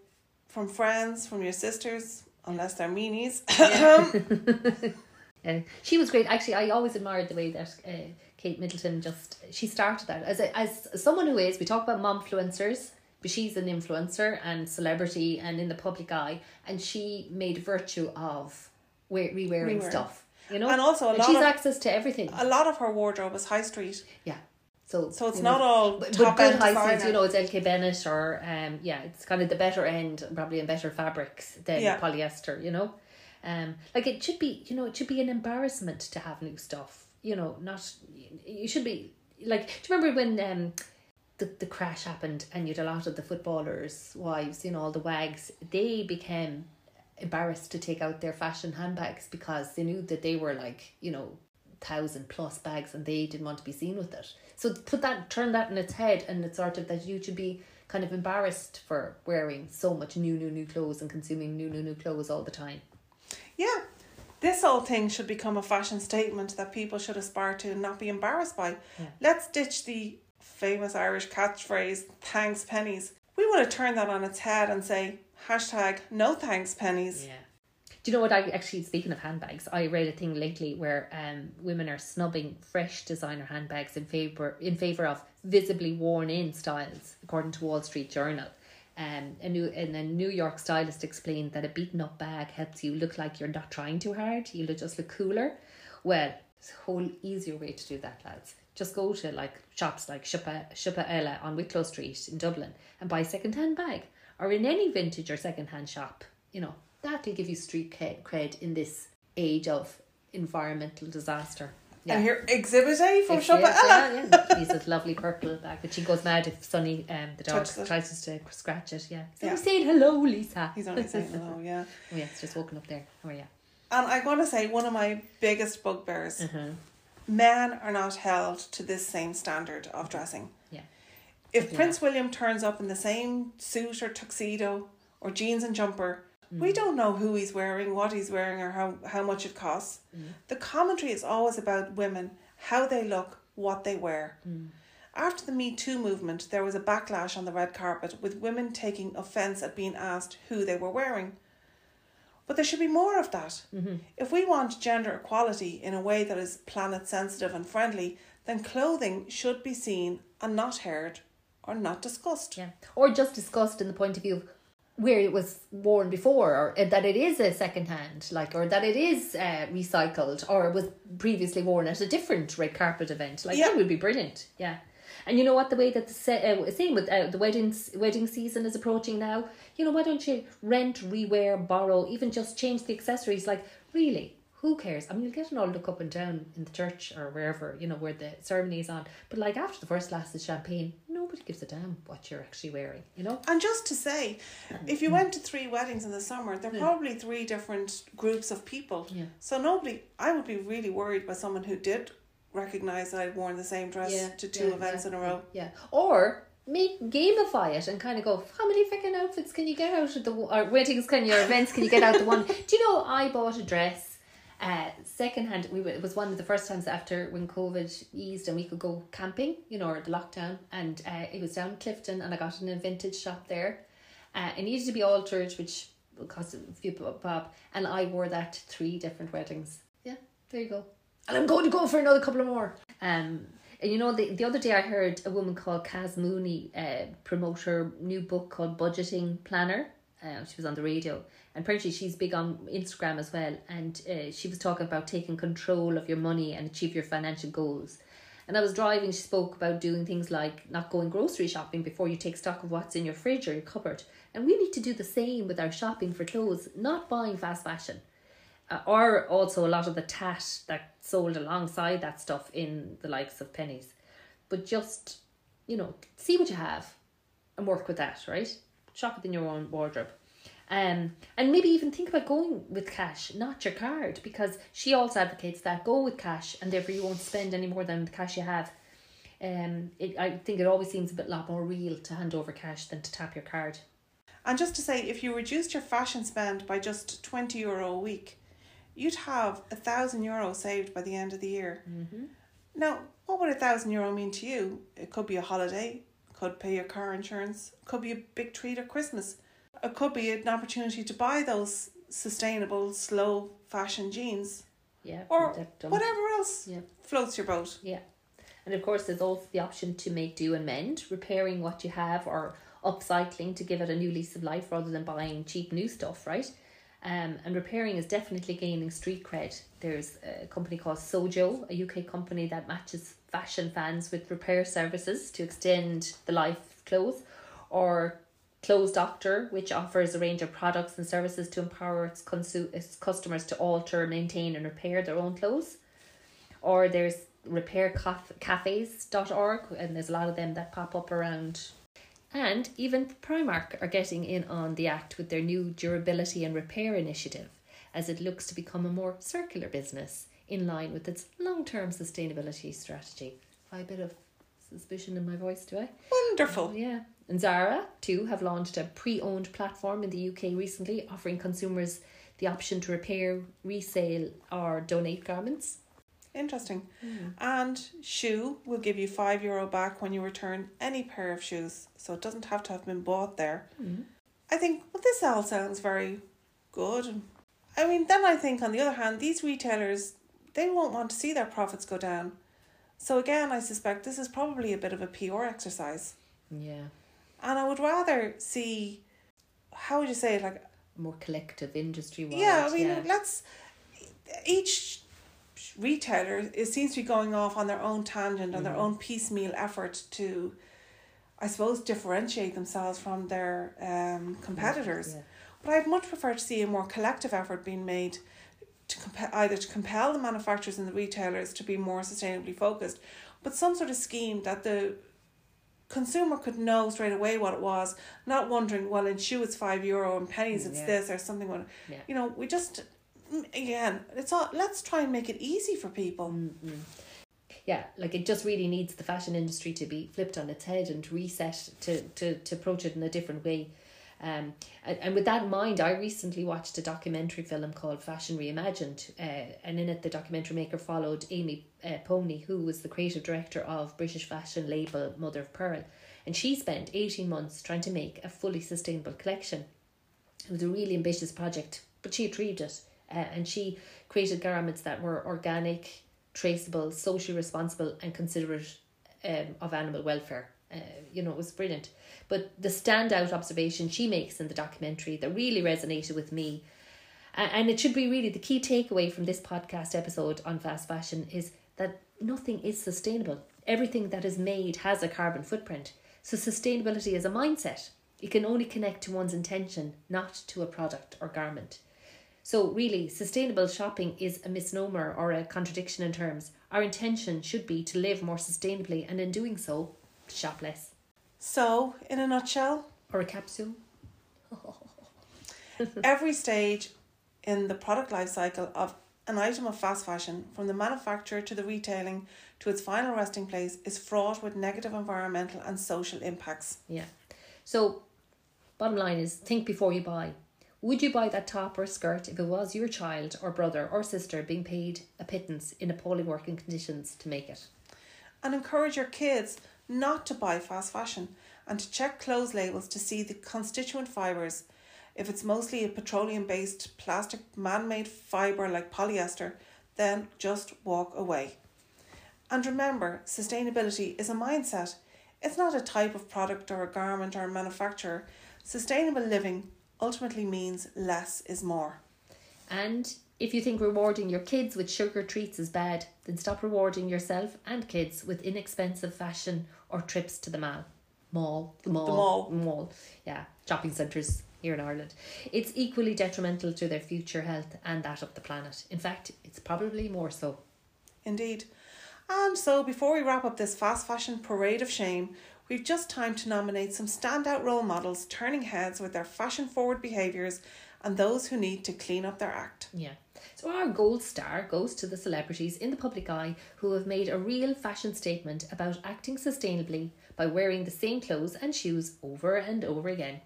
from friends, from your sisters, unless they're meanies. Uh, she was great. Actually, I always admired the way that uh, Kate Middleton just she started that as a, as someone who is. We talk about momfluencers, but she's an influencer and celebrity and in the public eye, and she made virtue of wear, rewearing stuff. You know, And also a And lot she's of- access to everything. a lot of her wardrobe is high street, yeah. So so it's not know, all but, top but good end high designer. streets, you know, it's LK Bennett or um yeah, it's kind of the better end, probably in better fabrics than Yeah. polyester, you know. Um, like it should be, you know, it should be an embarrassment to have new stuff. You know, not you should be like. Do you remember when um, the the crash happened and you'd a lot of the footballers' wives, you know, all the wags, they became embarrassed to take out their fashion handbags because they knew that they were like, you know, thousand plus bags and they didn't want to be seen with it. So put that turn that in its head and it's sort of that you should be kind of embarrassed for wearing so much new new new clothes and consuming new new new clothes all the time. Yeah. This whole thing should become a fashion statement that people should aspire to and not be embarrassed by. Yeah. Let's ditch the famous Irish catchphrase, thanks Penneys. We want to turn that on its head and say, hashtag no thanks Penneys. Yeah. Do you know what I actually speaking of handbags, I read a thing lately where um women are snubbing fresh designer handbags in favor in favor of visibly worn in styles, according to Wall Street Journal. Um, a new and a New York stylist explained that a beaten up bag helps you look like you're not trying too hard. You just look cooler. Well, there's a whole easier way to do that, lads. Just go to like shops like Siopaella on Wicklow Street in Dublin and buy a second hand bag, or in any vintage or second hand shop. You know that'll give you street cred- in this age of environmental disaster. And here, Exhibit A from Shoppa yeah, Ella. yeah, yeah. He's a lovely purple bag but she goes mad if Sonny, um, the dog, Touches tries to scratch it. Yeah. So Yeah. we're saying hello, Lisa. He's only saying hello, yeah. Oh, yeah, it's just walking up there. How are you? And I want to say one of my biggest bugbears Uh-huh. Men are not held to this same standard of dressing. Yeah. If Yeah. Prince William turns up in the same suit or tuxedo or jeans and jumper, we Mm. don't know who he's wearing, what he's wearing, or how, how much it costs. Mm. The commentary is always about women, how they look, what they wear. Mm. After the Me Too movement, there was a backlash on the red carpet with women taking offence at being asked who they were wearing. But there should be more of that. Mm-hmm. If we want gender equality in a way that is planet sensitive and friendly, then clothing should be seen and not heard or not discussed. Yeah. Or just discussed in the point of view of where it was worn before, or uh, that it is a second hand, like, or that it is uh, recycled, or was previously worn at a different red carpet event. Like, Yeah. that would be brilliant. Yeah. And you know what? The way that the se- uh, same with uh, the wedding wedding season is approaching now. You know, why don't you rent, rewear, borrow, even just change the accessories? Like, really, who cares? I mean, you'll get an all look up and down in the church or wherever you know where the ceremony is on. But like after the first glass of champagne, nobody gives a damn what you're actually wearing. You know. And just to say, if you went to three weddings in the summer, there are probably three different groups of people. Yeah. So nobody, I would be really worried by someone who did recognize I'd worn the same dress to two yeah, events yeah, in a row. Yeah. Or make gamify it and kind of go, how many freaking outfits can you get out of the or weddings can your events can you get out the one? Do you know I bought a dress uh secondhand we were, it was one of the first times after when COVID eased and we could go camping, you know, or the lockdown and uh, it was down Clifden and I got it in a vintage shop there. Uh, it needed to be altered, which cost a few bob, and I wore that to three different weddings. Yeah, there you go. And I'm going to go for another couple of more. Um, and you know, the, the other day I heard a woman called Kaz Mooney uh, promote her new book called Budgeting Planner. Uh, she was on the radio, and apparently she's big on Instagram as well. And uh, she was talking about taking control of your money and achieve your financial goals. And I was driving, she spoke about doing things like not going grocery shopping before you take stock of what's in your fridge or your cupboard. And we need to do the same with our shopping for clothes, not buying fast fashion. Uh, or also a lot of the tat that sold alongside that stuff in the likes of Penneys. But just, you know, see what you have and work with that, right? Shop within your own wardrobe. Um, and maybe even think about going with cash, not your card, because she also advocates that go with cash and therefore you won't spend any more than the cash you have. Um, it, I think it always seems a bit lot more real to hand over cash than to tap your card. And just to say, if you reduced your fashion spend by just 20 euro a week, you'd have a thousand euro saved by the end of the year. Mm-hmm. Now, what would a thousand euro mean to you? It could be a holiday, could pay your car insurance, could be a big treat at Christmas. It could be an opportunity to buy those sustainable, slow fashion jeans Yeah. or whatever else Yeah. floats your boat. Yeah. And of course, there's also the option to make do and mend, repairing what you have or upcycling to give it a new lease of life rather than buying cheap new stuff, right? Um, and repairing is definitely gaining street cred. There's a company called Sojo, a UK company that matches fashion fans with repair services to extend the life of clothes or Clothes Doctor, which offers a range of products and services to empower its, consu- its customers to alter, maintain, and repair their own clothes. Or there's repaircafes.org, and there's a lot of them that pop up around. And even Primark are getting in on the act with their new durability and repair initiative as it looks to become a more circular business in line with its long term sustainability strategy. Have a bit of suspicion in my voice, do I? Wonderful. Yeah. And Zara, too, have launched a pre owned platform in the UK recently, offering consumers the option to repair, resale, or donate garments. Interesting. Hmm. And Schuh will give you five euro back when you return any pair of shoes, so it doesn't have to have been bought there. Hmm. I think well, this all sounds very good. I mean, then I think on the other hand, these retailers they won't want to see their profits go down. So again, I suspect this is probably a bit of a PR exercise, Yeah. and I would rather see how would you say it like More collective industry yeah, I mean, let's each retailer it seems to be going off on their own tangent on their own piecemeal effort to, I suppose, differentiate themselves from their um competitors. Yeah. But I'd much prefer to see a more collective effort being made to comp- either to compel the manufacturers and the retailers to be more sustainably focused, but some sort of scheme that the consumer could know straight away what it was, not wondering, well, in Schuh it's five euro and Penneys it's Yeah. this or something. Yeah. You know, we just again, it's all. Let's try and make it easy for people. yeah, like it just really needs the fashion industry to be flipped on its head and reset to, to, to approach it in a different way. Um, and, and with that in mind, I recently watched a documentary film called Fashion Reimagined, uh, and in it, the documentary maker followed Amy uh, Powney, who was the creative director of British fashion label Mother of Pearl, and she spent 18 months trying to make a fully sustainable collection. It was a really ambitious project, but she achieved it. Uh, and she created garments that were organic, traceable, socially responsible, and considerate um, of animal welfare. Uh, you know, it was brilliant. But the standout observation she makes in the documentary that really resonated with me, and it should be really the key takeaway from this podcast episode on fast fashion, is that nothing is sustainable. Everything that is made has a carbon footprint. So sustainability is a mindset. It can only connect to one's intention, not to a product or garment. So, really, sustainable shopping is a misnomer or a contradiction in terms. Our intention should be to live more sustainably and, in doing so, shop less. So, in a nutshell, Or a capsule. every stage in the product life cycle of an item of fast fashion, from the manufacturer to the retailing to its final resting place, is fraught with negative environmental and social impacts. Yeah. So, bottom line is think before you buy. Would you buy that top or skirt if it was your child or brother or sister being paid a pittance in appalling working conditions to make it? And encourage your kids not to buy fast fashion and to check clothes labels to see the constituent fibres. If it's mostly a petroleum based plastic man made fibre like polyester, then just walk away. And remember, sustainability is a mindset. It's not a type of product or a garment or a manufacturer. Sustainable living ultimately means less is more. And if you think rewarding your kids with sugar treats is bad, then stop rewarding yourself and kids with inexpensive fashion or trips to the mall. Mall. The mall. mall. Mall. Yeah. Shopping centres here in Ireland. It's equally detrimental to their future health and that of the planet. In fact, it's probably more so. Indeed. And so, before we wrap up this fast fashion parade of shame, we've just time to nominate some standout role models turning heads with their fashion forward behaviours and those who need to clean up their act. Yeah. So our gold star goes to the celebrities in the public eye who have made a real fashion statement about acting sustainably by wearing the same clothes and shoes over and over again.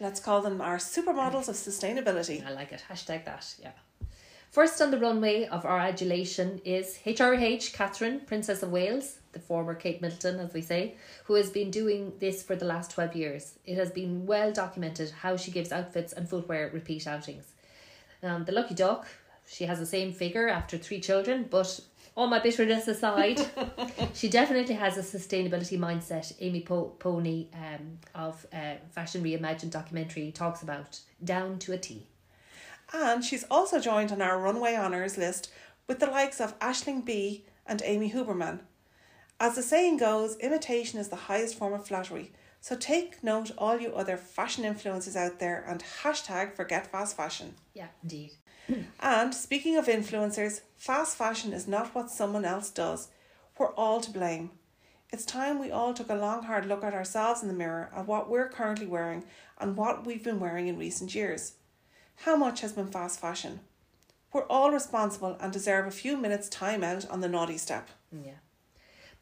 Let's call them our supermodels of sustainability. I like it. Hashtag that. Yeah. First on the runway of our adulation is HRH Catherine, Princess of Wales, the former Kate Middleton, as we say, who has been doing this for the last 12 years. It has been well documented how she gives outfits and footwear repeat outings. Um, the lucky duck, she has the same figure after three children, but all my bitterness aside, she definitely has a sustainability mindset. Amy po- Powney um, of uh, Fashion Reimagined documentary talks about down to a T. And she's also joined on our runway honours list with the likes of Aisling Bea and Amy Huberman. As the saying goes, imitation is the highest form of flattery. So take note, all you other fashion influencers out there, and hashtag forget fast fashion. Yeah, indeed. And speaking of influencers, fast fashion is not what someone else does. We're all to blame. It's time we all took a long, hard look at ourselves in the mirror at what we're currently wearing and what we've been wearing in recent years. How much has been fast fashion? We're all responsible and deserve a few minutes' time out on the naughty step. Yeah.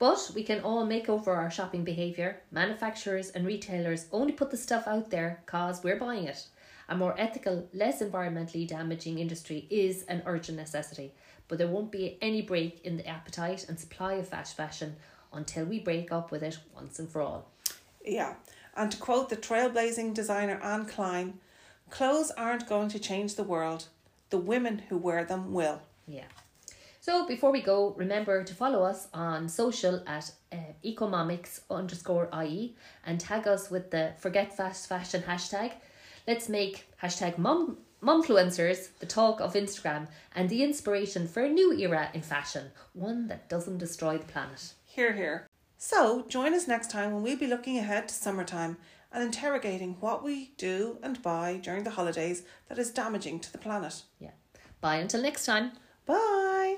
But we can all make over our shopping behaviour. Manufacturers and retailers only put the stuff out there because we're buying it. A more ethical, less environmentally damaging industry is an urgent necessity, but there won't be any break in the appetite and supply of fast fashion until we break up with it once and for all. Yeah, and to quote the trailblazing designer Anne Klein, clothes aren't going to change the world, the women who wear them will. Yeah. So before we go, remember to follow us on social at uh, economics underscore IE and tag us with the forget fast fashion hashtag. Let's make hashtag mom momfluencers the talk of Instagram and the inspiration for a new era in fashion, one that doesn't destroy the planet. Here, here. So, join us next time when we'll be looking ahead to summertime and interrogating what we do and buy during the holidays that is damaging to the planet. Yeah. Bye until next time. Bye!